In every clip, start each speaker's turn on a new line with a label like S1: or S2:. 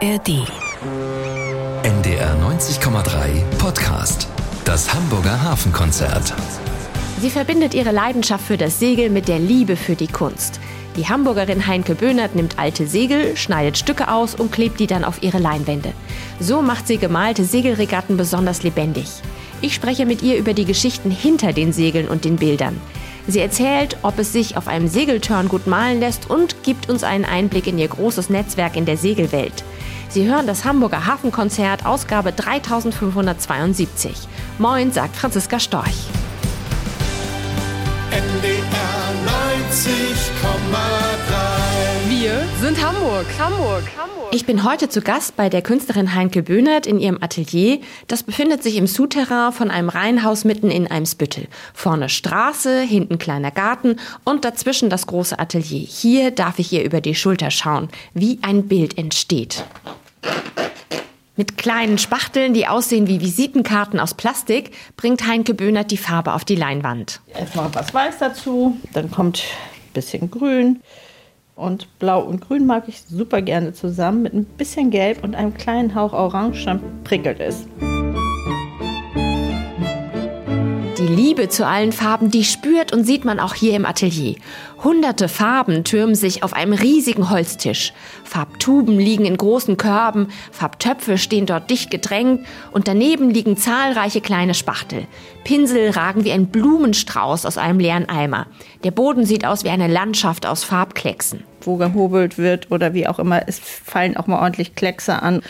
S1: ARD.
S2: NDR 90,3 Podcast. Das Hamburger Hafenkonzert.
S3: Sie verbindet ihre Leidenschaft für das Segel mit der Liebe für die Kunst. Die Hamburgerin Heinke Böhnert nimmt alte Segel, schneidet Stücke aus und klebt die dann auf ihre Leinwände. So macht sie gemalte Segelregatten besonders lebendig. Ich spreche mit ihr über die Geschichten hinter den Segeln und den Bildern. Sie erzählt, ob es sich auf einem Segeltörn gut malen lässt und gibt uns einen Einblick in ihr großes Netzwerk in der Segelwelt. Sie hören das Hamburger Hafenkonzert, Ausgabe 3572. Moin, sagt Franziska Storch.
S4: NDR 90,3
S5: Wir sind Hamburg. Hamburg. Hamburg.
S3: Ich bin heute zu Gast bei der Künstlerin Heinke Böhnert in ihrem Atelier. Das befindet sich im Souterrain von einem Reihenhaus mitten in Eimsbüttel. Vorne Straße, hinten kleiner Garten und dazwischen das große Atelier. Hier darf ich ihr über die Schulter schauen, wie ein Bild entsteht. Mit kleinen Spachteln, die aussehen wie Visitenkarten aus Plastik, bringt Heinke Böhnert die Farbe auf die Leinwand.
S6: Erstmal was Weiß dazu, dann kommt ein bisschen Grün. Und Blau und Grün mag ich super gerne zusammen mit ein bisschen Gelb und einem kleinen Hauch Orange, dann prickelt es.
S3: Die Liebe zu allen Farben, die spürt und sieht man auch hier im Atelier. Hunderte Farben türmen sich auf einem riesigen Holztisch. Farbtuben liegen in großen Körben, Farbtöpfe stehen dort dicht gedrängt und daneben liegen zahlreiche kleine Spachtel. Pinsel ragen wie ein Blumenstrauß aus einem leeren Eimer. Der Boden sieht aus wie eine Landschaft aus Farbklecksen.
S6: Wo gehobelt wird oder wie auch immer, es fallen auch mal ordentlich Kleckse an.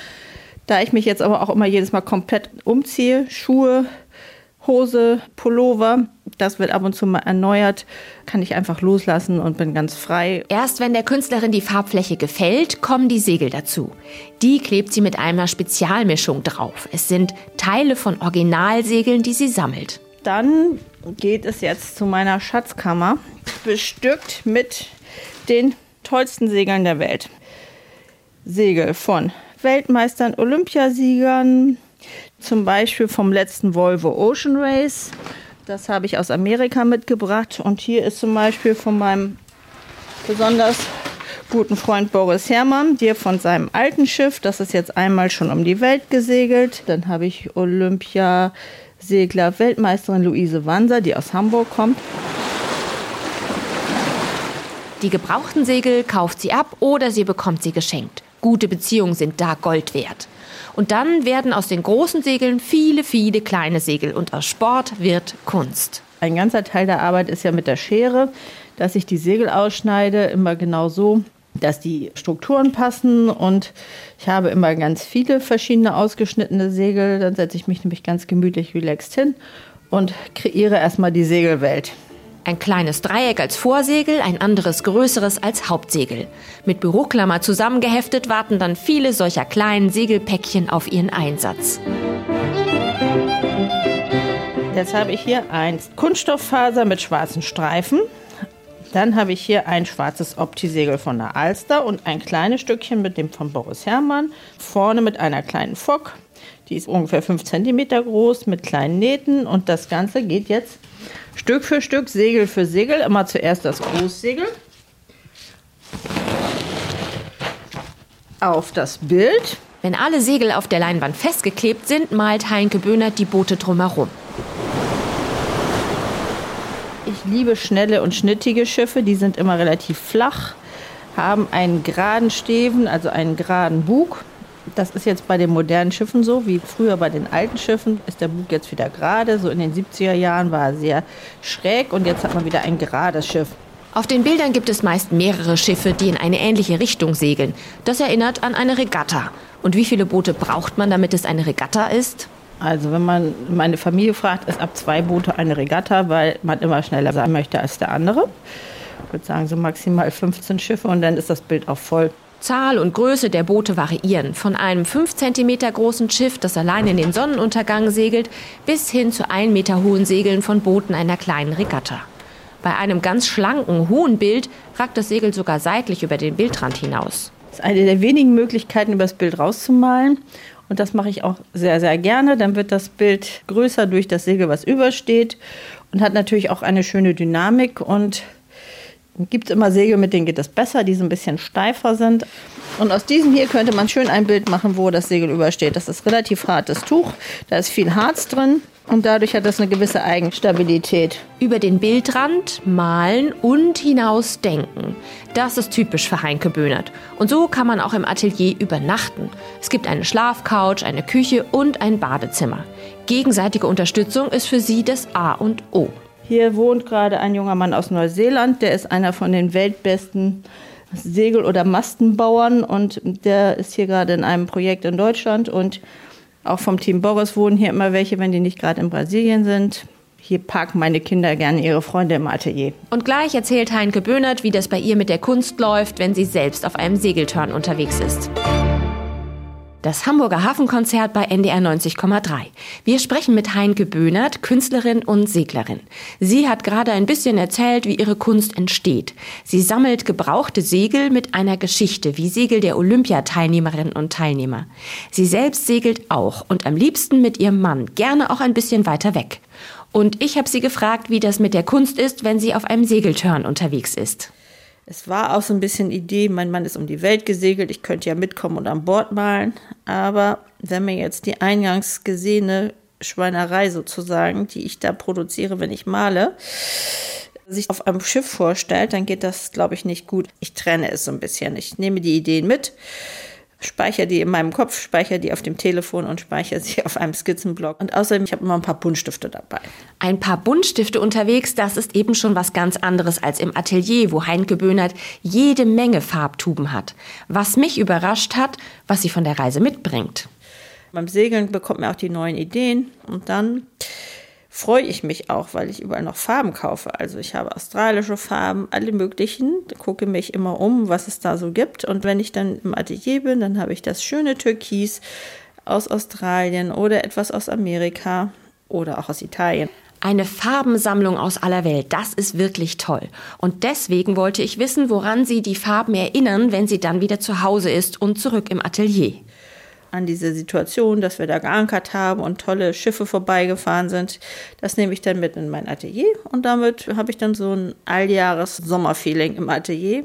S6: Da ich mich jetzt aber auch immer jedes Mal komplett umziehe, Schuhe, Hose, Pullover, das wird ab und zu mal erneuert, kann ich einfach loslassen und bin ganz frei.
S3: Erst wenn der Künstlerin die Farbfläche gefällt, kommen die Segel dazu. Die klebt sie mit einer Spezialmischung drauf. Es sind Teile von Originalsegeln, die sie sammelt.
S6: Dann geht es jetzt zu meiner Schatzkammer, bestückt mit den tollsten Segeln der Welt. Segel von Weltmeistern, Olympiasiegern, zum Beispiel vom letzten Volvo Ocean Race. Das habe ich aus Amerika mitgebracht. Und hier ist zum Beispiel von meinem besonders guten Freund Boris Herrmann, hier von seinem alten Schiff. Das ist jetzt einmal schon um die Welt gesegelt. Dann habe ich Olympiasegler Weltmeisterin Luise Wanser, die aus Hamburg kommt.
S3: Die gebrauchten Segel kauft sie ab oder sie bekommt sie geschenkt. Gute Beziehungen sind da Gold wert. Und dann werden aus den großen Segeln viele, viele kleine Segel und aus Sport wird Kunst.
S6: Ein ganzer Teil der Arbeit ist ja mit der Schere, dass ich die Segel ausschneide, immer genau so, dass die Strukturen passen und ich habe immer ganz viele verschiedene ausgeschnittene Segel. Dann setze ich mich nämlich ganz gemütlich relaxed hin und kreiere erstmal die Segelwelt.
S3: Ein kleines Dreieck als Vorsegel, ein anderes größeres als Hauptsegel. Mit Büroklammer zusammengeheftet warten dann viele solcher kleinen Segelpäckchen auf ihren Einsatz.
S6: Jetzt habe ich hier ein Kunststofffaser mit schwarzen Streifen. Dann habe ich hier ein schwarzes Opti-Segel von der Alster und ein kleines Stückchen mit dem von Boris Herrmann. Vorne mit einer kleinen Fock. Die ist ungefähr 5 cm groß mit kleinen Nähten und das Ganze geht jetzt Stück für Stück, Segel für Segel. Immer zuerst das Großsegel. Auf das Bild.
S3: Wenn alle Segel auf der Leinwand festgeklebt sind, malt Heinke Böhnert die Boote drumherum.
S6: Ich liebe schnelle und schnittige Schiffe. Die sind immer relativ flach, haben einen geraden Steven, also einen geraden Bug. Das ist jetzt bei den modernen Schiffen so, wie früher bei den alten Schiffen ist der Bug jetzt wieder gerade. So in den 70er Jahren war er sehr schräg und jetzt hat man wieder ein gerades Schiff.
S3: Auf den Bildern gibt es meist mehrere Schiffe, die in eine ähnliche Richtung segeln. Das erinnert an eine Regatta. Und wie viele Boote braucht man, damit es eine Regatta ist?
S6: Also wenn man meine Familie fragt, ist ab zwei Boote eine Regatta, weil man immer schneller sein möchte als der andere. Ich würde sagen so maximal 15 Schiffe und dann ist das Bild auch voll.
S3: Zahl und Größe der Boote variieren, von einem 5 cm großen Schiff, das allein in den Sonnenuntergang segelt, bis hin zu 1 Meter hohen Segeln von Booten einer kleinen Regatta. Bei einem ganz schlanken, hohen Bild ragt das Segel sogar seitlich über den Bildrand hinaus.
S6: Das ist eine der wenigen Möglichkeiten, über das Bild rauszumalen. Und das mache ich auch sehr, sehr gerne. Dann wird das Bild größer durch das Segel, was übersteht und hat natürlich auch eine schöne Dynamik und Gibt es immer Segel, mit denen geht es besser, die so ein bisschen steifer sind. Und aus diesem hier könnte man schön ein Bild machen, wo das Segel übersteht. Das ist relativ hartes Tuch, da ist viel Harz drin und dadurch hat das eine gewisse Eigenstabilität.
S3: Über den Bildrand malen und hinaus denken. Das ist typisch für Heinke Böhnert. Und so kann man auch im Atelier übernachten. Es gibt eine Schlafcouch, eine Küche und ein Badezimmer. Gegenseitige Unterstützung ist für sie das A und O.
S6: Hier wohnt gerade ein junger Mann aus Neuseeland, der ist einer von den weltbesten Segel- oder Mastenbauern und der ist hier gerade in einem Projekt in Deutschland und auch vom Team Boris wohnen hier immer welche, wenn die nicht gerade in Brasilien sind. Hier parken meine Kinder gerne ihre Freunde im Atelier.
S3: Und gleich erzählt Heinke Böhnert, wie das bei ihr mit der Kunst läuft, wenn sie selbst auf einem Segeltörn unterwegs ist. Das Hamburger Hafenkonzert bei NDR 90,3. Wir sprechen mit Heinke Böhnert, Künstlerin und Seglerin. Sie hat gerade ein bisschen erzählt, wie ihre Kunst entsteht. Sie sammelt gebrauchte Segel mit einer Geschichte, wie Segel der Olympiateilnehmerinnen und Teilnehmer. Sie selbst segelt auch und am liebsten mit ihrem Mann, gerne auch ein bisschen weiter weg. Und ich habe sie gefragt, wie das mit der Kunst ist, wenn sie auf einem Segeltörn unterwegs ist.
S6: Es war auch so ein bisschen Idee, mein Mann ist um die Welt gesegelt, ich könnte ja mitkommen und an Bord malen. Aber wenn mir jetzt die eingangs gesehene Schweinerei sozusagen, die ich da produziere, wenn ich male, sich auf einem Schiff vorstellt, dann geht das, glaube ich, nicht gut. Ich trenne es so ein bisschen. Ich nehme die Ideen mit speichere die in meinem Kopf, speichere die auf dem Telefon und speichere sie auf einem Skizzenblock. Und außerdem, ich habe immer ein paar Buntstifte dabei.
S3: Ein paar Buntstifte unterwegs, das ist eben schon was ganz anderes als im Atelier, wo Heinke Böhnert jede Menge Farbtuben hat. Was mich überrascht hat, was sie von der Reise mitbringt.
S6: Beim Segeln bekommt man auch die neuen Ideen und dann freue ich mich auch, weil ich überall noch Farben kaufe. Also ich habe australische Farben, alle möglichen, gucke mich immer um, was es da so gibt. Und wenn ich dann im Atelier bin, dann habe ich das schöne Türkis aus Australien oder etwas aus Amerika oder auch aus Italien.
S3: Eine Farbensammlung aus aller Welt, das ist wirklich toll. Und deswegen wollte ich wissen, woran Sie die Farben erinnern, wenn sie dann wieder zu Hause ist und zurück im Atelier
S6: an diese Situation, dass wir da geankert haben und tolle Schiffe vorbeigefahren sind. Das nehme ich dann mit in mein Atelier und damit habe ich dann so ein alljahres Sommerfeeling im Atelier.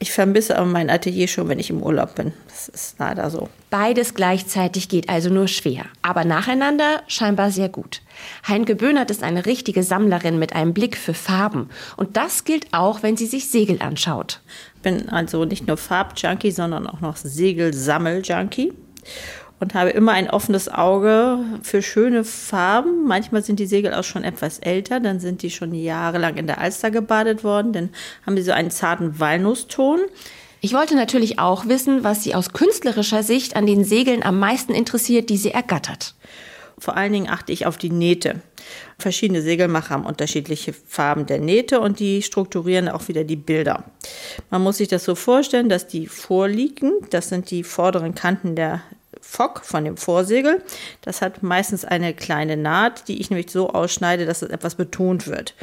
S6: Ich vermisse aber mein Atelier schon, wenn ich im Urlaub bin. Das ist leider so.
S3: Beides gleichzeitig geht also nur schwer, aber nacheinander scheinbar sehr gut. Heinke Böhnert ist eine richtige Sammlerin mit einem Blick für Farben. Und das gilt auch, wenn sie sich Segel anschaut.
S6: Ich bin also nicht nur Farbjunkie, sondern auch noch Segelsammeljunkie und habe immer ein offenes Auge für schöne Farben. Manchmal sind die Segel auch schon etwas älter, dann sind die schon jahrelang in der Alster gebadet worden, dann haben sie so einen zarten Walnusston.
S3: Ich wollte natürlich auch wissen, was Sie aus künstlerischer Sicht an den Segeln am meisten interessiert, die Sie ergattert.
S6: Vor allen Dingen achte ich auf die Nähte. Verschiedene Segelmacher haben unterschiedliche Farben der Nähte und die strukturieren auch wieder die Bilder. Man muss sich das so vorstellen, dass die vorliegen, das sind die vorderen Kanten der Fock von dem Vorsegel. Das hat meistens eine kleine Naht, die ich nämlich so ausschneide, dass es etwas betont wird.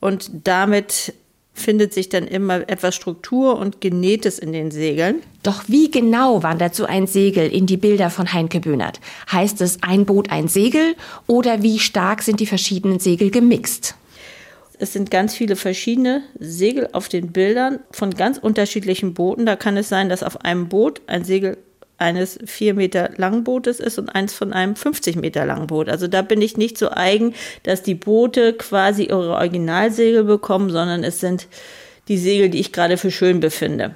S6: Und damit findet sich dann immer etwas Struktur und Genähtes in den Segeln.
S3: Doch wie genau wandert so ein Segel in die Bilder von Heinke Böhnert? Heißt es ein Boot, ein Segel oder wie stark sind die verschiedenen Segel gemixt?
S6: Es sind ganz viele verschiedene Segel auf den Bildern von ganz unterschiedlichen Booten. Da kann es sein, dass auf einem Boot ein Segel eines vier Meter langen Bootes ist und eins von einem 50 Meter langen Boot. Also da bin ich nicht so eigen, dass die Boote quasi ihre Originalsegel bekommen, sondern es sind die Segel, die ich gerade für schön befinde.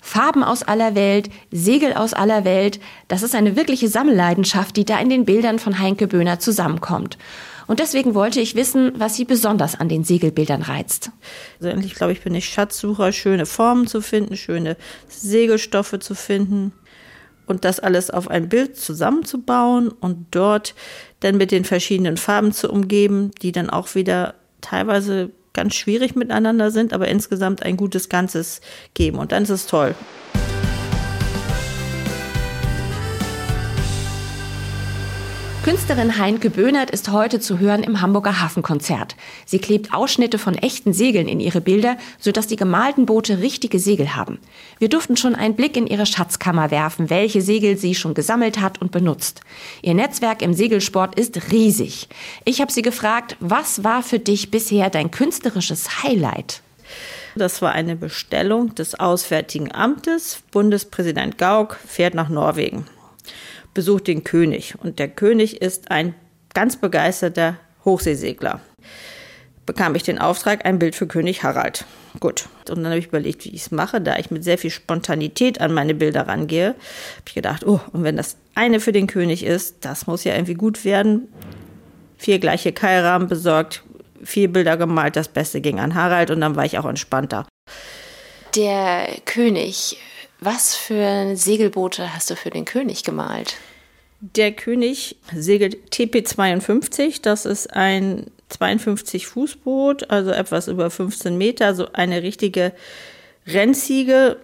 S3: Farben aus aller Welt, Segel aus aller Welt, das ist eine wirkliche Sammelleidenschaft, die da in den Bildern von Heinke Böhner zusammenkommt. Und deswegen wollte ich wissen, was Sie besonders an den Segelbildern reizt.
S6: Also eigentlich, glaube ich, bin ich Schatzsucher, schöne Formen zu finden, schöne Segelstoffe zu finden und das alles auf ein Bild zusammenzubauen und dort dann mit den verschiedenen Farben zu umgeben, die dann auch wieder teilweise ganz schwierig miteinander sind, aber insgesamt ein gutes Ganzes geben. Und dann ist es toll.
S3: Künstlerin Heinke Böhnert ist heute zu hören im Hamburger Hafenkonzert. Sie klebt Ausschnitte von echten Segeln in ihre Bilder, sodass die gemalten Boote richtige Segel haben. Wir durften schon einen Blick in ihre Schatzkammer werfen, welche Segel sie schon gesammelt hat und benutzt. Ihr Netzwerk im Segelsport ist riesig. Ich habe sie gefragt, was war für dich bisher dein künstlerisches Highlight?
S6: Das war eine Bestellung des Auswärtigen Amtes. Bundespräsident Gauck fährt nach Norwegen, besucht den König. Und der König ist ein ganz begeisterter Hochseesegler. Bekam ich den Auftrag, ein Bild für König Harald. Gut. Und dann habe ich überlegt, wie ich es mache. Da ich mit sehr viel Spontanität an meine Bilder rangehe, habe ich gedacht, oh, und wenn das eine für den König ist, das muss ja irgendwie gut werden. Vier gleiche Keilrahmen besorgt, vier Bilder gemalt, das Beste ging an Harald und dann war ich auch entspannter.
S3: Der König, was für Segelboote hast du für den König gemalt?
S6: Der König segelt TP52. Das ist ein 52 Fußboot, also etwas über 15 Meter, so eine richtige Rennziege.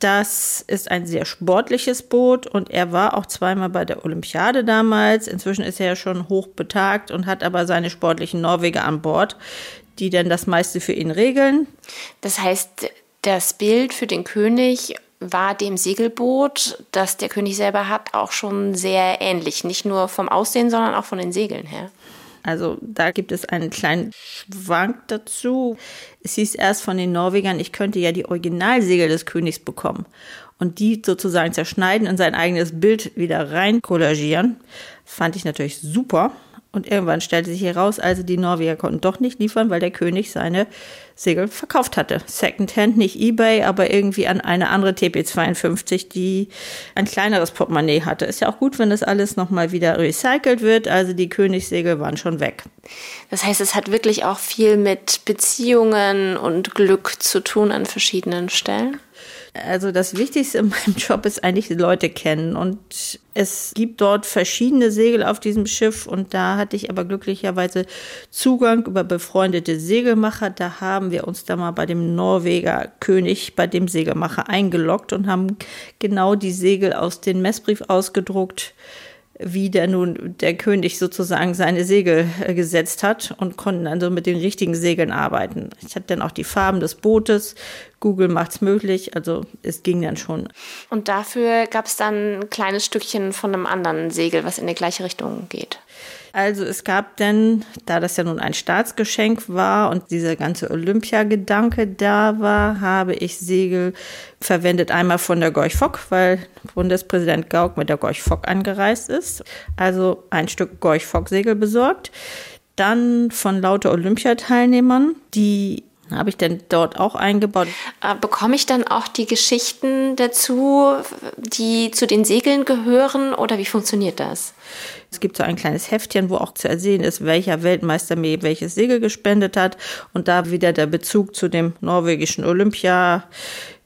S6: Das ist ein sehr sportliches Boot und er war auch zweimal bei der Olympiade damals. Inzwischen ist er ja schon hoch betagt und hat aber seine sportlichen Norweger an Bord, die dann das meiste für ihn regeln.
S3: Das heißt, das Bild für den König war dem Segelboot, das der König selber hat, auch schon sehr ähnlich. Nicht nur vom Aussehen, sondern auch von den Segeln her.
S6: Also da gibt es einen kleinen Schwank dazu. Es hieß erst von den Norwegern, ich könnte ja die Originalsegel des Königs bekommen und die sozusagen zerschneiden und sein eigenes Bild wieder rein kollagieren. Fand ich natürlich super. Und irgendwann stellte sich heraus, also die Norweger konnten doch nicht liefern, weil der König seine Segel verkauft hatte. Secondhand, nicht Ebay, aber irgendwie an eine andere TP52, die ein kleineres Portemonnaie hatte. Ist ja auch gut, wenn das alles nochmal wieder recycelt wird. Also die Königssegel waren schon weg.
S3: Das heißt, es hat wirklich auch viel mit Beziehungen und Glück zu tun an verschiedenen Stellen?
S6: Also das Wichtigste in meinem Job ist eigentlich die Leute kennen. Und es gibt dort verschiedene Segel auf diesem Schiff. Und da hatte ich aber glücklicherweise Zugang über befreundete Segelmacher. Da haben wir uns da mal bei dem Norweger König, bei dem Segelmacher eingeloggt und haben genau die Segel aus dem Messbrief ausgedruckt wie der nun der König sozusagen seine Segel äh, gesetzt hat und konnten also mit den richtigen Segeln arbeiten. Ich hatte dann auch die Farben des Bootes. Google macht's möglich, also es ging dann schon.
S3: Und dafür gab es dann ein kleines Stückchen von einem anderen Segel, was in die gleiche Richtung geht.
S6: Also es gab denn, da das ja nun ein Staatsgeschenk war und dieser ganze Olympiagedanke da war, habe ich Segel verwendet. Einmal von der Gorch Fock, weil Bundespräsident Gauck mit der Gorch Fock angereist ist. Also ein Stück Gorch Fock Segel besorgt. Dann von lauter Olympiateilnehmern, die habe ich denn dort auch eingebaut.
S3: Äh, bekomme ich dann auch die Geschichten dazu, die zu den Segeln gehören oder wie funktioniert das?
S6: Es gibt so ein kleines Heftchen, wo auch zu ersehen ist, welcher Weltmeister mir welches Segel gespendet hat und da wieder der Bezug zu dem norwegischen Olympia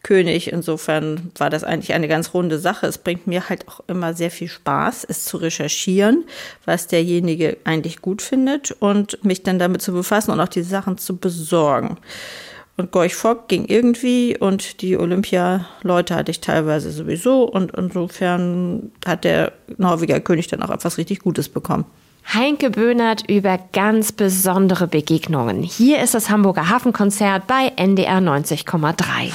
S6: König. Insofern war das eigentlich eine ganz runde Sache. Es bringt mir halt auch immer sehr viel Spaß, es zu recherchieren, was derjenige eigentlich gut findet und mich dann damit zu befassen und auch die Sachen zu besorgen. Und Gorch Fock ging irgendwie und die Olympia-Leute hatte ich teilweise sowieso und insofern hat der Norweger König dann auch etwas richtig Gutes bekommen.
S3: Heinke Böhnert über ganz besondere Begegnungen. Hier ist das Hamburger Hafenkonzert bei NDR 90,3.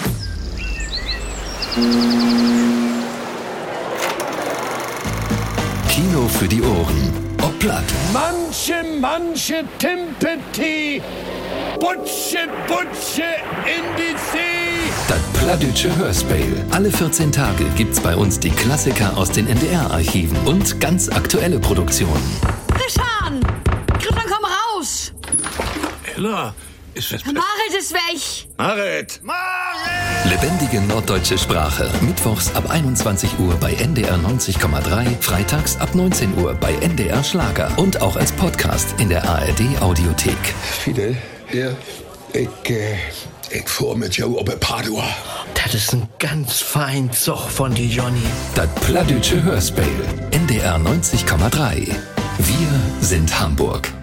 S2: Kino für die Ohren. Ob platt.
S4: Manche, manche Timpeti, Butsche, Butsche in die See.
S2: Das Plattdütsche Hörspiel. Alle 14 Tage gibt's bei uns die Klassiker aus den NDR-Archiven und ganz aktuelle Produktionen.
S1: Krishan! Krishan, komm raus!
S4: Ella, ist das...
S1: Marit ist weg!
S4: Marit!
S2: Lebendige norddeutsche Sprache. Mittwochs ab 21 Uhr bei NDR 90,3. Freitags ab 19 Uhr bei NDR Schlager. Und auch als Podcast in der ARD Audiothek.
S7: Fidel,
S8: Ja,
S7: eh, ik voer met jou op een Padua.
S8: das ist ein ganz fein Zug von die Johnny.
S2: Das Plattdütsche Hörspiel. NDR 90,3. Wir sind Hamburg.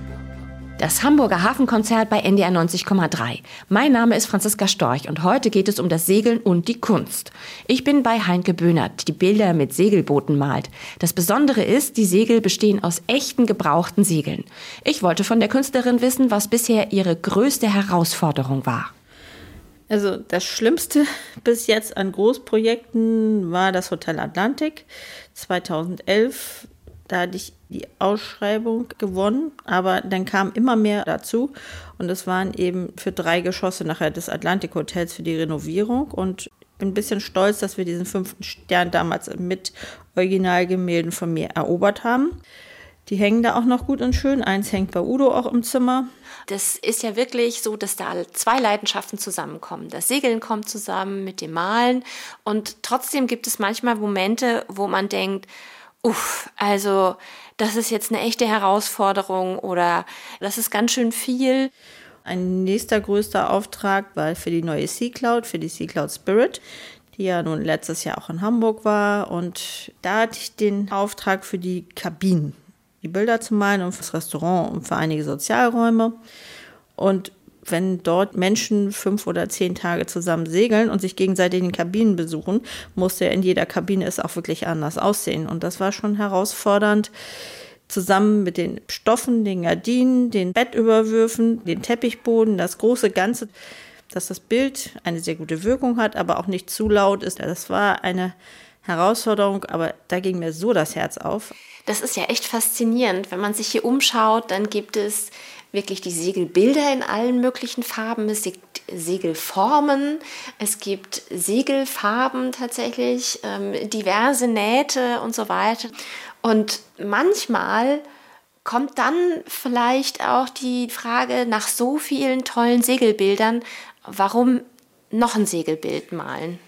S3: Das Hamburger Hafenkonzert bei NDR 90,3. Mein Name ist Franziska Storch und heute geht es um das Segeln und die Kunst. Ich bin bei Heinke Böhnert, die Bilder mit Segelbooten malt. Das Besondere ist, die Segel bestehen aus echten gebrauchten Segeln. Ich wollte von der Künstlerin wissen, was bisher ihre größte Herausforderung war.
S6: Also das Schlimmste bis jetzt an Großprojekten war das Hotel Atlantik 2011. Da hatte ich die Ausschreibung gewonnen, aber dann kam immer mehr dazu. Und es waren eben für drei Geschosse nachher des Atlantik Hotels für die Renovierung. Und bin ein bisschen stolz, dass wir diesen fünften Stern damals mit Originalgemälden von mir erobert haben. Die hängen da auch noch gut und schön. Eins hängt bei Udo auch im Zimmer.
S3: Das ist ja wirklich so, dass da zwei Leidenschaften zusammenkommen. Das Segeln kommt zusammen mit dem Malen und trotzdem gibt es manchmal Momente, wo man denkt, uff, also das ist jetzt eine echte Herausforderung oder das ist ganz schön viel.
S6: Ein nächster größter Auftrag war für die neue Sea Cloud, für die Sea Cloud Spirit, die ja nun letztes Jahr auch in Hamburg war. Und da hatte ich den Auftrag für die Kabinen, die Bilder zu malen und fürs Restaurant und für einige Sozialräume. Und wenn dort Menschen fünf oder zehn Tage zusammen segeln und sich gegenseitig in Kabinen besuchen, musste in jeder Kabine es auch wirklich anders aussehen. Und das war schon herausfordernd, zusammen mit den Stoffen, den Gardinen, den Bettüberwürfen, den Teppichboden, das große Ganze, dass das Bild eine sehr gute Wirkung hat, aber auch nicht zu laut ist. Das war eine Herausforderung, aber da ging mir so das Herz auf.
S3: Das ist ja echt faszinierend. Wenn man sich hier umschaut, dann gibt es wirklich die Segelbilder in allen möglichen Farben. Es gibt Segelformen, es gibt Segelfarben tatsächlich, ähm, diverse Nähte und so weiter. Und manchmal kommt dann vielleicht auch die Frage nach so vielen tollen Segelbildern, warum noch ein Segelbild malen?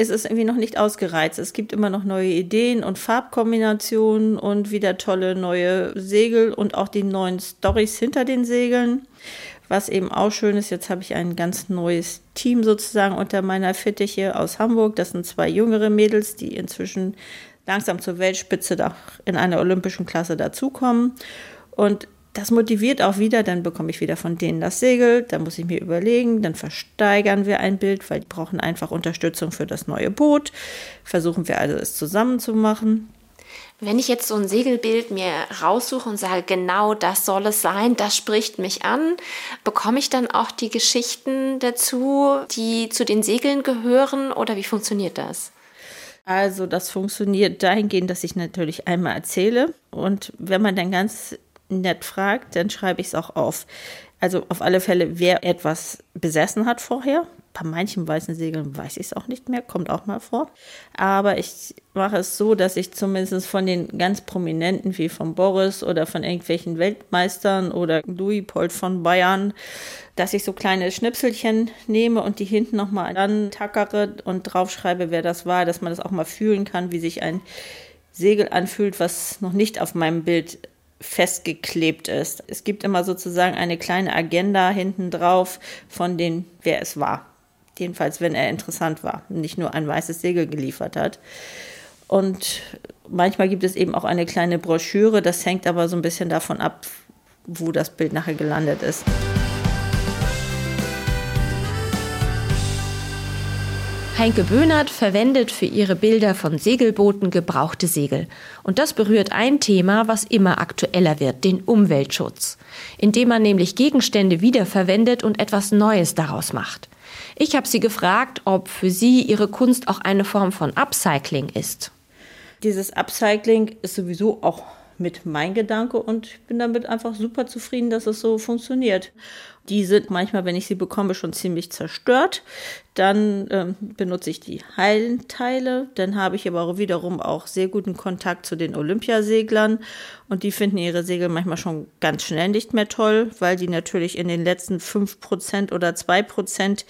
S6: Es ist irgendwie noch nicht ausgereizt. Es gibt immer noch neue Ideen und Farbkombinationen und wieder tolle neue Segel und auch die neuen Stories hinter den Segeln. Was eben auch schön ist, jetzt habe ich ein ganz neues Team sozusagen unter meiner Fittiche aus Hamburg. Das sind zwei jüngere Mädels, die inzwischen langsam zur Weltspitze in einer olympischen Klasse dazukommen. Und das motiviert auch wieder, dann bekomme ich wieder von denen das Segel, dann muss ich mir überlegen, dann versteigern wir ein Bild, weil die brauchen einfach Unterstützung für das neue Boot. Versuchen wir also es zusammen zu machen.
S3: Wenn ich jetzt so ein Segelbild mir raussuche und sage, genau das soll es sein, das spricht mich an, bekomme ich dann auch die Geschichten dazu, die zu den Segeln gehören oder wie funktioniert das?
S6: Also das funktioniert dahingehend, dass ich natürlich einmal erzähle und wenn man dann ganz nett fragt, dann schreibe ich es auch auf. Also auf alle Fälle, wer etwas besessen hat vorher. Bei manchen weißen Segeln weiß ich es auch nicht mehr, kommt auch mal vor. Aber ich mache es so, dass ich zumindest von den ganz Prominenten wie von Boris oder von irgendwelchen Weltmeistern oder Louis Pold von Bayern, dass ich so kleine Schnipselchen nehme und die hinten nochmal tackere und draufschreibe, wer das war, dass man das auch mal fühlen kann, wie sich ein Segel anfühlt, was noch nicht auf meinem Bild festgeklebt ist. Es gibt immer sozusagen eine kleine Agenda hinten drauf von den, wer es war. Jedenfalls, wenn er interessant war, nicht nur ein weißes Segel geliefert hat. Und manchmal gibt es eben auch eine kleine Broschüre, das hängt aber so ein bisschen davon ab, wo das Bild nachher gelandet ist.
S3: Heinke Böhnert verwendet für ihre Bilder von Segelbooten gebrauchte Segel. Und das berührt ein Thema, was immer aktueller wird, den Umweltschutz, indem man nämlich Gegenstände wiederverwendet und etwas Neues daraus macht. Ich habe sie gefragt, ob für sie ihre Kunst auch eine Form von Upcycling ist.
S6: Dieses Upcycling ist sowieso auch mit mein Gedanke und ich bin damit einfach super zufrieden, dass es so funktioniert. Die sind manchmal, wenn ich sie bekomme, schon ziemlich zerstört. Dann ähm, benutze ich die heilen Teile. Dann habe ich aber auch wiederum auch sehr guten Kontakt zu den Olympiaseglern. Und die finden ihre Segel manchmal schon ganz schnell nicht mehr toll, weil die natürlich in den letzten fünf Prozent oder zwei Prozent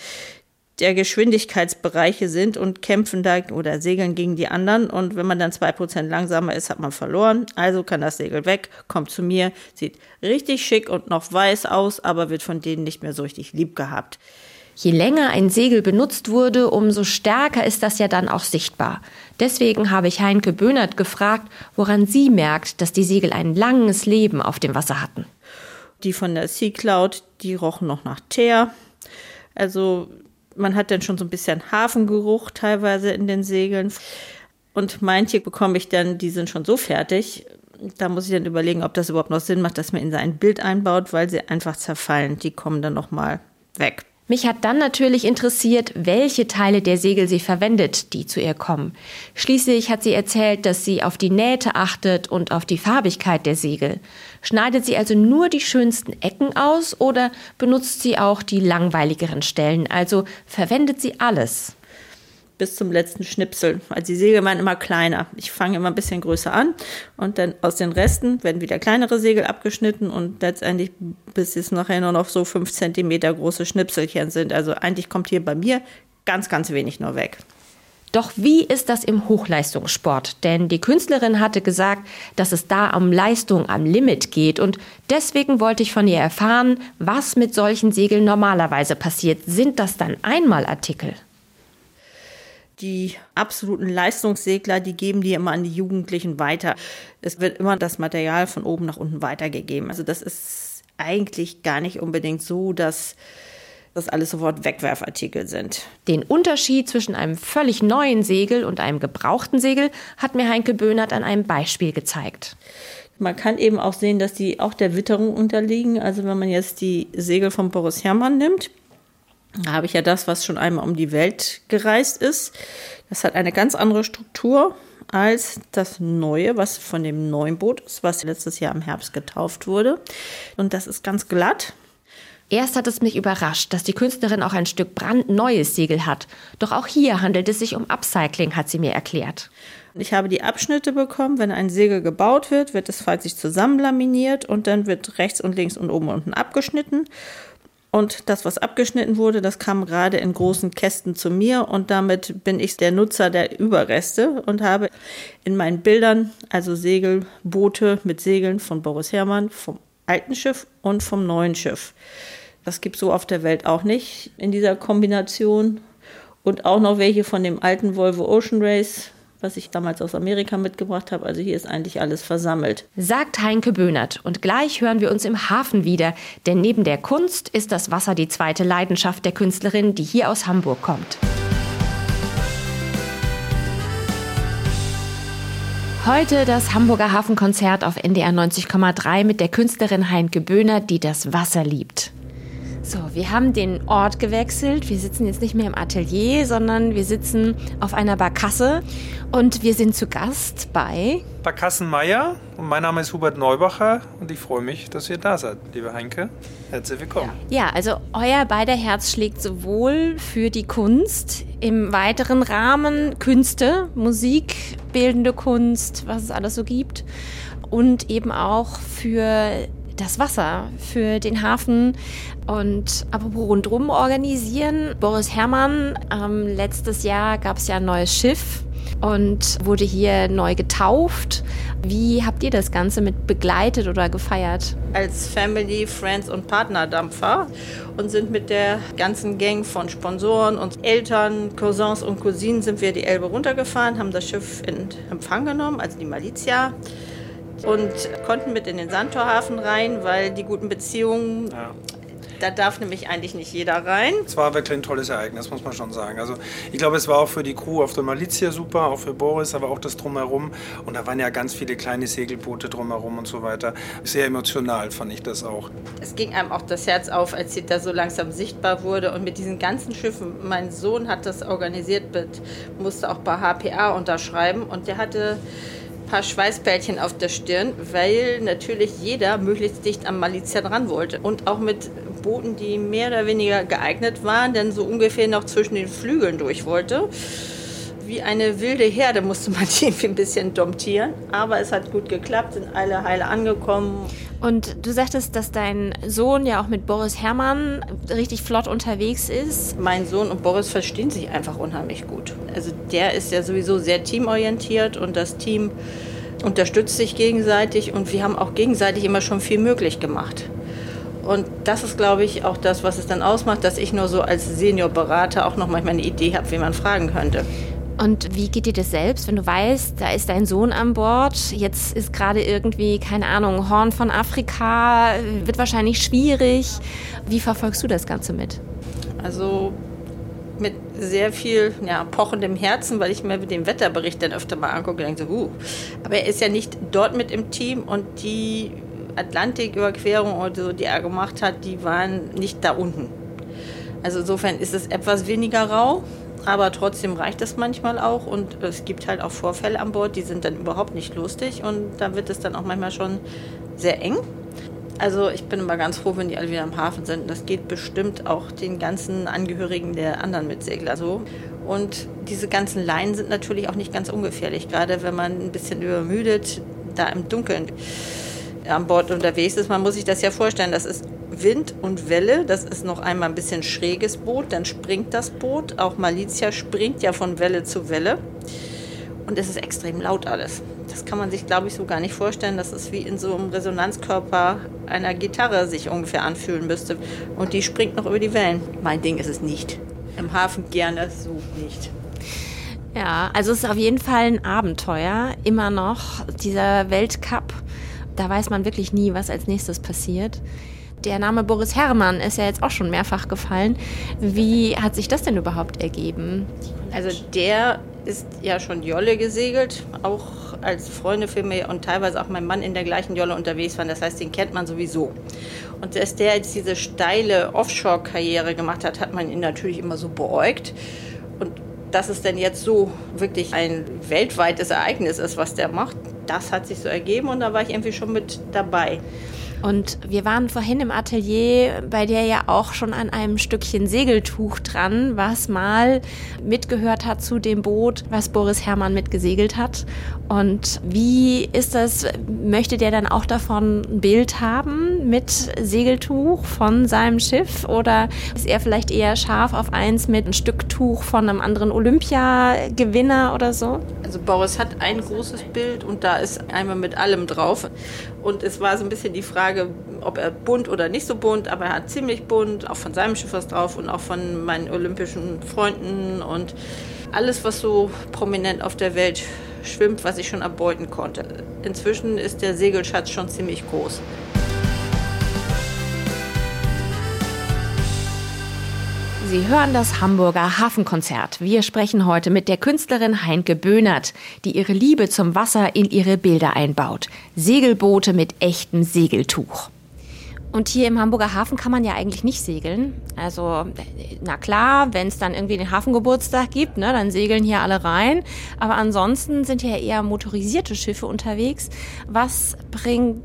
S6: der Geschwindigkeitsbereiche sind und kämpfen da oder segeln gegen die anderen. Und wenn man dann zwei Prozent langsamer ist, hat man verloren. Also kann das Segel weg, kommt zu mir, sieht richtig schick und noch weiß aus, aber wird von denen nicht mehr so richtig lieb gehabt.
S3: Je länger ein Segel benutzt wurde, umso stärker ist das ja dann auch sichtbar. Deswegen habe ich Heinke Böhnert gefragt, woran sie merkt, dass die Segel ein langes Leben auf dem Wasser hatten.
S6: Die von der Sea Cloud, die rochen noch nach Teer. Also man hat dann schon so ein bisschen Hafengeruch teilweise in den Segeln. Und manche bekomme ich dann, die sind schon so fertig. Da muss ich dann überlegen, ob das überhaupt noch Sinn macht, dass man in sein Bild einbaut, weil sie einfach zerfallen. Die kommen dann noch mal weg.
S3: Mich hat dann natürlich interessiert, welche Teile der Segel sie verwendet, die zu ihr kommen. Schließlich hat sie erzählt, dass sie auf die Nähte achtet und auf die Farbigkeit der Segel. Schneidet sie also nur die schönsten Ecken aus oder benutzt sie auch die langweiligeren Stellen? Also verwendet sie alles?
S6: Bis zum letzten Schnipsel. Also die Segel waren immer kleiner. Ich fange immer ein bisschen größer an und dann aus den Resten werden wieder kleinere Segel abgeschnitten und letztendlich bis es nachher nur noch so fünf Zentimeter große Schnipselchen sind. Also eigentlich kommt hier bei mir ganz, ganz wenig nur weg.
S3: Doch wie ist das im Hochleistungssport? Denn die Künstlerin hatte gesagt, dass es da um Leistung am Limit geht. Und deswegen wollte ich von ihr erfahren, was mit solchen Segeln normalerweise passiert. Sind das dann Einmalartikel?
S6: Die absoluten Leistungssegler, die geben die immer an die Jugendlichen weiter. Es wird immer das Material von oben nach unten weitergegeben. Also das ist eigentlich gar nicht unbedingt so, dass das alles sofort Wegwerfartikel sind.
S3: Den Unterschied zwischen einem völlig neuen Segel und einem gebrauchten Segel hat mir Heinke Böhnert an einem Beispiel gezeigt.
S6: Man kann eben auch sehen, dass die auch der Witterung unterliegen. Also wenn man jetzt die Segel von Boris Herrmann nimmt, da habe ich ja das, was schon einmal um die Welt gereist ist. Das hat eine ganz andere Struktur als das neue, was von dem neuen Boot ist, was letztes Jahr im Herbst getauft wurde. Und das ist ganz glatt.
S3: Erst hat es mich überrascht, dass die Künstlerin auch ein Stück brandneues Segel hat. Doch auch hier handelt es sich um Upcycling, hat sie mir erklärt.
S6: Ich habe die Abschnitte bekommen. Wenn ein Segel gebaut wird, wird es falls sich zusammenlaminiert und dann wird rechts und links und oben und unten abgeschnitten. Und das, was abgeschnitten wurde, das kam gerade in großen Kästen zu mir und damit bin ich der Nutzer der Überreste und habe in meinen Bildern also Segelboote mit Segeln von Boris Herrmann vom alten Schiff und vom neuen Schiff. Das gibt so auf der Welt auch nicht in dieser Kombination. Und auch noch welche von dem alten Volvo Ocean Race was ich damals aus Amerika mitgebracht habe. Also hier ist eigentlich alles versammelt.
S3: Sagt Heinke Böhnert. Und gleich hören wir uns im Hafen wieder. Denn neben der Kunst ist das Wasser die zweite Leidenschaft der Künstlerin, die hier aus Hamburg kommt. Heute das Hamburger Hafenkonzert auf NDR 90,3 mit der Künstlerin Heinke Böhner, die das Wasser liebt. So, wir haben den Ort gewechselt. Wir sitzen jetzt nicht mehr im Atelier, sondern wir sitzen auf einer Barkasse und wir sind zu Gast bei
S9: Barkassenmeier und mein Name ist Hubert Neubacher und ich freue mich, dass ihr da seid, liebe Heinke. Herzlich willkommen.
S3: Ja. ja, also euer beider Herz schlägt sowohl für die Kunst im weiteren Rahmen, Künste, Musik, bildende Kunst, was es alles so gibt und eben auch für das Wasser für den Hafen. Und apropos rundrum organisieren, Boris Herrmann, ähm, letztes Jahr gab es ja ein neues Schiff und wurde hier neu getauft. Wie habt ihr das Ganze mit begleitet oder gefeiert?
S6: Als Family, Friends und Partnerdampfer und sind mit der ganzen Gang von Sponsoren und Eltern, Cousins und Cousinen sind wir die Elbe runtergefahren, haben das Schiff in Empfang genommen, also die Malizia und konnten mit in den Sandtorhafen rein, weil die guten Beziehungen ja. Da darf nämlich eigentlich nicht jeder rein.
S9: Es war wirklich ein tolles Ereignis, muss man schon sagen. Also ich glaube, es war auch für die Crew auf der Malizia super, auch für Boris, aber auch das Drumherum. Und da waren ja ganz viele kleine Segelboote drumherum und so weiter. Sehr emotional fand ich das auch.
S6: Es ging einem auch das Herz auf, als sie da so langsam sichtbar wurde. Und mit diesen ganzen Schiffen, mein Sohn hat das organisiert, musste auch bei HPA unterschreiben. Und der hatte paar Schweißbällchen auf der Stirn, weil natürlich jeder möglichst dicht am Malizia dran wollte. Und auch mit Booten, die mehr oder weniger geeignet waren, denn so ungefähr noch zwischen den Flügeln durch wollte. Wie eine wilde Herde musste man die ein bisschen domptieren. Aber es hat gut geklappt, sind alle heile angekommen.
S3: Und du sagtest, dass dein Sohn ja auch mit Boris Herrmann richtig flott unterwegs ist.
S6: Mein Sohn und Boris verstehen sich einfach unheimlich gut. Also der ist ja sowieso sehr teamorientiert und das Team unterstützt sich gegenseitig und wir haben auch gegenseitig immer schon viel möglich gemacht. Und das ist, glaube ich, auch das, was es dann ausmacht, dass ich nur so als Seniorberater auch noch manchmal eine Idee habe, wie man fragen könnte.
S3: Und wie geht dir das selbst, wenn du weißt, da ist dein Sohn an Bord, jetzt ist gerade irgendwie, keine Ahnung, Horn von Afrika, wird wahrscheinlich schwierig. Wie verfolgst du das Ganze mit?
S6: Also mit sehr viel ja, pochendem Herzen, weil ich mir den Wetterbericht dann öfter mal angucke und denke so, uh. Aber er ist ja nicht dort mit im Team und die Atlantiküberquerung oder so, die er gemacht hat, die waren nicht da unten. Also insofern ist es etwas weniger rau, aber trotzdem reicht es manchmal auch und es gibt halt auch Vorfälle an Bord, die sind dann überhaupt nicht lustig und da wird es dann auch manchmal schon sehr eng. Also ich bin immer ganz froh, wenn die alle wieder am Hafen sind. Das geht bestimmt auch den ganzen Angehörigen der anderen Mitsegler so. Und diese ganzen Leinen sind natürlich auch nicht ganz ungefährlich, gerade wenn man ein bisschen übermüdet da im Dunkeln an Bord unterwegs ist. Man muss sich das ja vorstellen, das ist Wind und Welle, das ist noch einmal ein bisschen schräges Boot, dann springt das Boot, auch Malizia springt ja von Welle zu Welle und es ist extrem laut alles. Das kann man sich, glaube ich, so gar nicht vorstellen. Das ist wie in so einem Resonanzkörper einer Gitarre sich ungefähr anfühlen müsste. Und die springt noch über die Wellen. Mein Ding ist es nicht. Im Hafen gerne so nicht.
S3: Ja, also es ist auf jeden Fall ein Abenteuer. Immer noch dieser Weltcup. Da weiß man wirklich nie, was als nächstes passiert. Der Name Boris Herrmann ist ja jetzt auch schon mehrfach gefallen. Wie hat sich das denn überhaupt ergeben?
S6: Also der ist ja schon Jolle gesegelt, auch als Freunde für mich und teilweise auch mein Mann in der gleichen Jolle unterwegs waren. Das heißt, den kennt man sowieso. Und dass der jetzt diese steile Offshore-Karriere gemacht hat, hat man ihn natürlich immer so beäugt. Und dass es denn jetzt so wirklich ein weltweites Ereignis ist, was der macht, das hat sich so ergeben und da war ich irgendwie schon mit dabei.
S3: Und wir waren vorhin im Atelier bei der ja auch schon an einem Stückchen Segeltuch dran, was mal mitgehört hat zu dem Boot, was Boris Herrmann mitgesegelt hat. Und wie ist das? Möchte der dann auch davon ein Bild haben mit Segeltuch von seinem Schiff? Oder ist er vielleicht eher scharf auf eins mit einem Stück Tuch von einem anderen Olympiagewinner oder so?
S6: Also Boris hat ein großes Bild und da ist einmal mit allem drauf. Und es war so ein bisschen die Frage, ob er bunt oder nicht so bunt, aber er hat ziemlich bunt, auch von seinem Schiff was drauf und auch von meinen olympischen Freunden und alles, was so prominent auf der Welt schwimmt, was ich schon erbeuten konnte. Inzwischen ist der Segelschatz schon ziemlich groß.
S3: Sie hören das Hamburger Hafenkonzert. Wir sprechen heute mit der Künstlerin Heinke Böhnert, die ihre Liebe zum Wasser in ihre Bilder einbaut. Segelboote mit echtem Segeltuch. Und hier im Hamburger Hafen kann man ja eigentlich nicht segeln. Also, na klar, wenn es dann irgendwie den Hafengeburtstag gibt, ne, dann segeln hier alle rein. Aber ansonsten sind hier eher motorisierte Schiffe unterwegs. Was bringt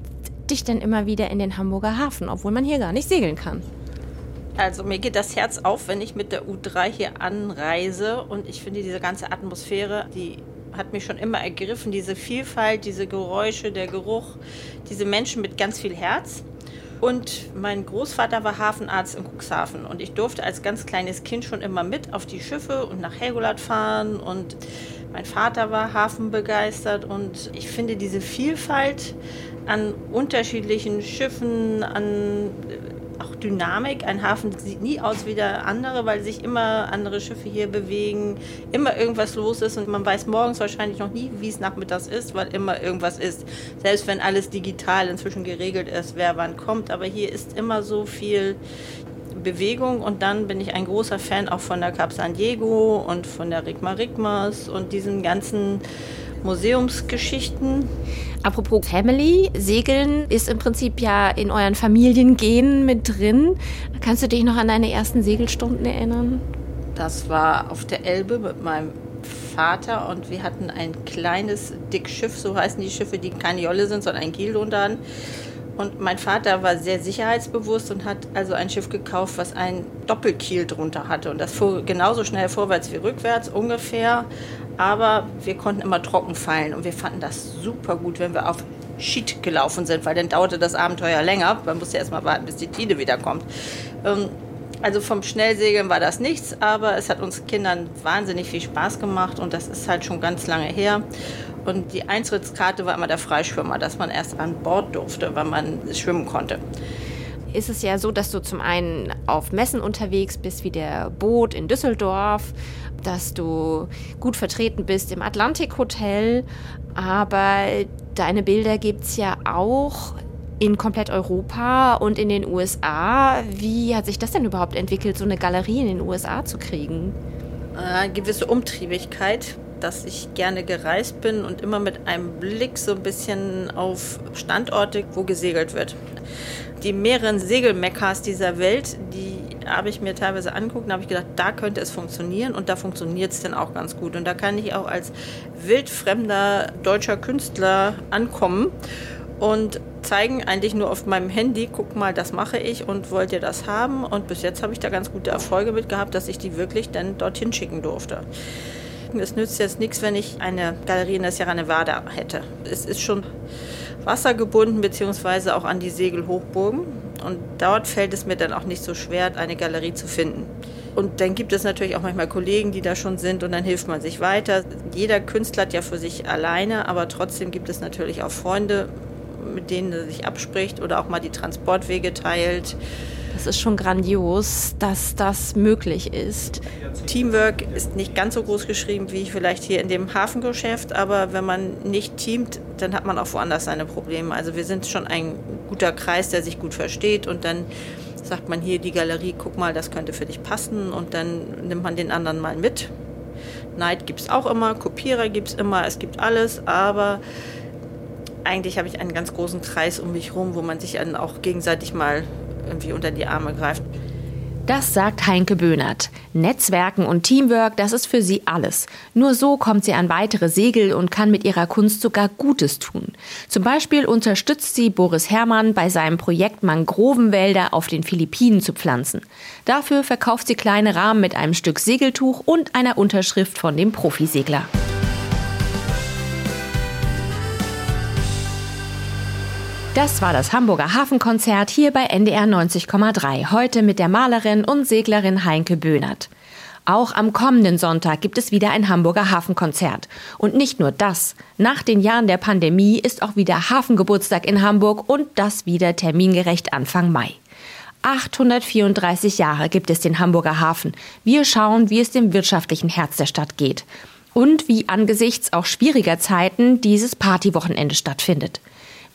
S3: dich denn immer wieder in den Hamburger Hafen, obwohl man hier gar nicht segeln kann?
S6: Also mir geht das Herz auf, wenn ich mit der U3 hier anreise. Und ich finde diese ganze Atmosphäre, die hat mich schon immer ergriffen, diese Vielfalt, diese Geräusche, der Geruch, diese Menschen mit ganz viel Herz. Und mein Großvater war Hafenarzt in Cuxhaven. Und ich durfte als ganz kleines Kind schon immer mit auf die Schiffe und nach Helgoland fahren. Und mein Vater war hafenbegeistert. Und ich finde diese Vielfalt an unterschiedlichen Schiffen, an auch Dynamik. Ein Hafen sieht nie aus wie der andere, weil sich immer andere Schiffe hier bewegen, immer irgendwas los ist und man weiß morgens wahrscheinlich noch nie, wie es nachmittags ist, weil immer irgendwas ist. Selbst wenn alles digital inzwischen geregelt ist, wer wann kommt. Aber hier ist immer so viel Bewegung und dann bin ich ein großer Fan auch von der Cap San Diego und von der Rigma Rigmas und diesen ganzen Museumsgeschichten.
S3: Apropos Family, Segeln ist im Prinzip ja in euren Familiengenen mit drin. Kannst du dich noch an deine ersten Segelstunden erinnern?
S6: Das war auf der Elbe mit meinem Vater und wir hatten ein kleines Dickschiff, so heißen die Schiffe, die keine Jolle sind, sondern ein Kiel dann. Und mein Vater war sehr sicherheitsbewusst und hat also ein Schiff gekauft, was ein Doppelkiel drunter hatte. Und das fuhr genauso schnell vorwärts wie rückwärts ungefähr aber wir konnten immer trocken fallen und wir fanden das super gut, wenn wir auf Sheet gelaufen sind, weil dann dauerte das Abenteuer länger. Man musste erst mal warten, bis die Tide wiederkommt. Ähm, also vom Schnellsegeln war das nichts, aber es hat uns Kindern wahnsinnig viel Spaß gemacht und das ist halt schon ganz lange her. Und die Eintrittskarte war immer der Freischwimmer, dass man erst an Bord durfte, weil man schwimmen konnte
S3: ist es ja so, dass du zum einen auf Messen unterwegs bist, wie der Boot in Düsseldorf, dass du gut vertreten bist im Atlantik Hotel, aber deine Bilder gibt es ja auch in komplett Europa und in den USA. Wie hat sich das denn überhaupt entwickelt, so eine Galerie in den USA zu kriegen?
S6: Eine gewisse Umtriebigkeit, dass ich gerne gereist bin und immer mit einem Blick so ein bisschen auf Standorte, wo gesegelt wird. Die mehreren Segelmekkas dieser Welt, die habe ich mir teilweise angeguckt und habe ich gedacht, da könnte es funktionieren und da funktioniert es dann auch ganz gut. Und da kann ich auch als wildfremder deutscher Künstler ankommen und zeigen eigentlich nur auf meinem Handy, guck mal, das mache ich und wollt ihr das haben? Und bis jetzt habe ich da ganz gute Erfolge mit gehabt, dass ich die wirklich dann dorthin schicken durfte. Es nützt jetzt nichts, wenn ich eine Galerie in der Sierra Nevada hätte. Es ist schon wassergebunden, beziehungsweise auch an die Segelhochburgen. Und dort fällt es mir dann auch nicht so schwer, eine Galerie zu finden. Und dann gibt es natürlich auch manchmal Kollegen, die da schon sind und dann hilft man sich weiter. Jeder Künstler hat ja für sich alleine, aber trotzdem gibt es natürlich auch Freunde, mit denen er sich abspricht oder auch mal die Transportwege teilt.
S3: Das ist schon grandios, dass das möglich ist.
S6: Teamwork ist nicht ganz so groß geschrieben wie vielleicht hier in dem Hafengeschäft, aber wenn man nicht teamt, dann hat man auch woanders seine Probleme. Also wir sind schon ein guter Kreis, der sich gut versteht und dann sagt man hier die Galerie, guck mal, das könnte für dich passen und dann nimmt man den anderen mal mit. Neid gibt es auch immer, Kopierer gibt es immer, es gibt alles, aber eigentlich habe ich einen ganz großen Kreis um mich herum, wo man sich dann auch gegenseitig mal irgendwie unter die Arme greift.
S3: Das sagt Heinke Böhnert. Netzwerken und Teamwork, das ist für sie alles. Nur so kommt sie an weitere Segel und kann mit ihrer Kunst sogar Gutes tun. Zum Beispiel unterstützt sie Boris Herrmann bei seinem Projekt Mangrovenwälder auf den Philippinen zu pflanzen. Dafür verkauft sie kleine Rahmen mit einem Stück Segeltuch und einer Unterschrift von dem Profisegler. Das war das Hamburger Hafenkonzert hier bei NDR 90,3. Heute mit der Malerin und Seglerin Heinke Böhnert. Auch am kommenden Sonntag gibt es wieder ein Hamburger Hafenkonzert. Und nicht nur das. Nach den Jahren der Pandemie ist auch wieder Hafengeburtstag in Hamburg und das wieder termingerecht Anfang Mai. 834 Jahre gibt es den Hamburger Hafen. Wir schauen, wie es dem wirtschaftlichen Herz der Stadt geht. Und wie angesichts auch schwieriger Zeiten dieses Partywochenende stattfindet.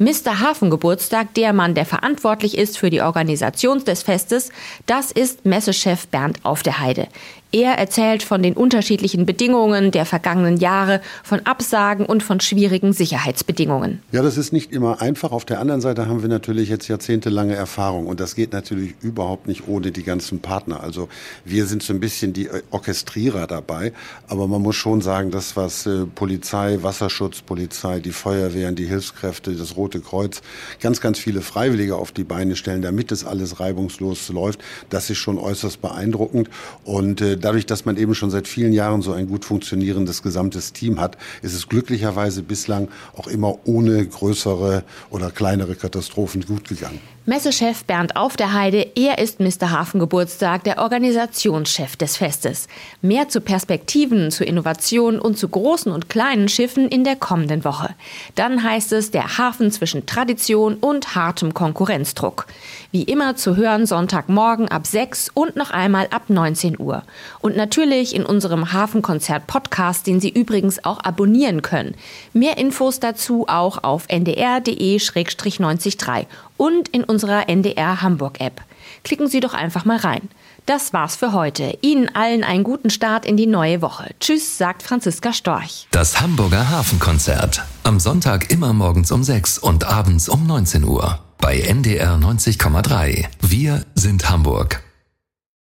S3: Mr. Hafengeburtstag, der Mann, der verantwortlich ist für die Organisation des Festes, das ist Messechef Bernd auf der Heide. Er erzählt von den unterschiedlichen Bedingungen der vergangenen Jahre, von Absagen und von schwierigen Sicherheitsbedingungen.
S10: Ja, das ist nicht immer einfach. Auf der anderen Seite haben wir natürlich jetzt jahrzehntelange Erfahrung und das geht natürlich überhaupt nicht ohne die ganzen Partner. Also wir sind so ein bisschen die Orchestrierer dabei, aber man muss schon sagen, das was äh, Polizei, Wasserschutzpolizei, die Feuerwehren, die Hilfskräfte, das Rote Kreuz, ganz, ganz viele Freiwillige auf die Beine stellen, damit das alles reibungslos läuft, das ist schon äußerst beeindruckend und äh, dadurch, dass man eben schon seit vielen Jahren so ein gut funktionierendes gesamtes Team hat, ist es glücklicherweise bislang auch immer ohne größere oder kleinere Katastrophen gut gegangen.
S3: Messechef Bernd Auf der Heide, er ist Mr. Hafengeburtstag, der Organisationschef des Festes. Mehr zu Perspektiven, zu Innovationen und zu großen und kleinen Schiffen in der kommenden Woche. Dann heißt es der Hafen zwischen Tradition und hartem Konkurrenzdruck. Wie immer zu hören Sonntagmorgen ab 6 und noch einmal ab 19 Uhr. Und natürlich in unserem Hafenkonzert-Podcast, den Sie übrigens auch abonnieren können. Mehr Infos dazu auch auf ndr.de-93 und in unserer NDR Hamburg App. Klicken Sie doch einfach mal rein. Das war's für heute. Ihnen allen einen guten Start in die neue Woche. Tschüss, sagt Franziska Storch.
S2: Das Hamburger Hafenkonzert. Am Sonntag immer morgens um 6 und abends um 19 Uhr. Bei NDR 90,3. Wir sind Hamburg.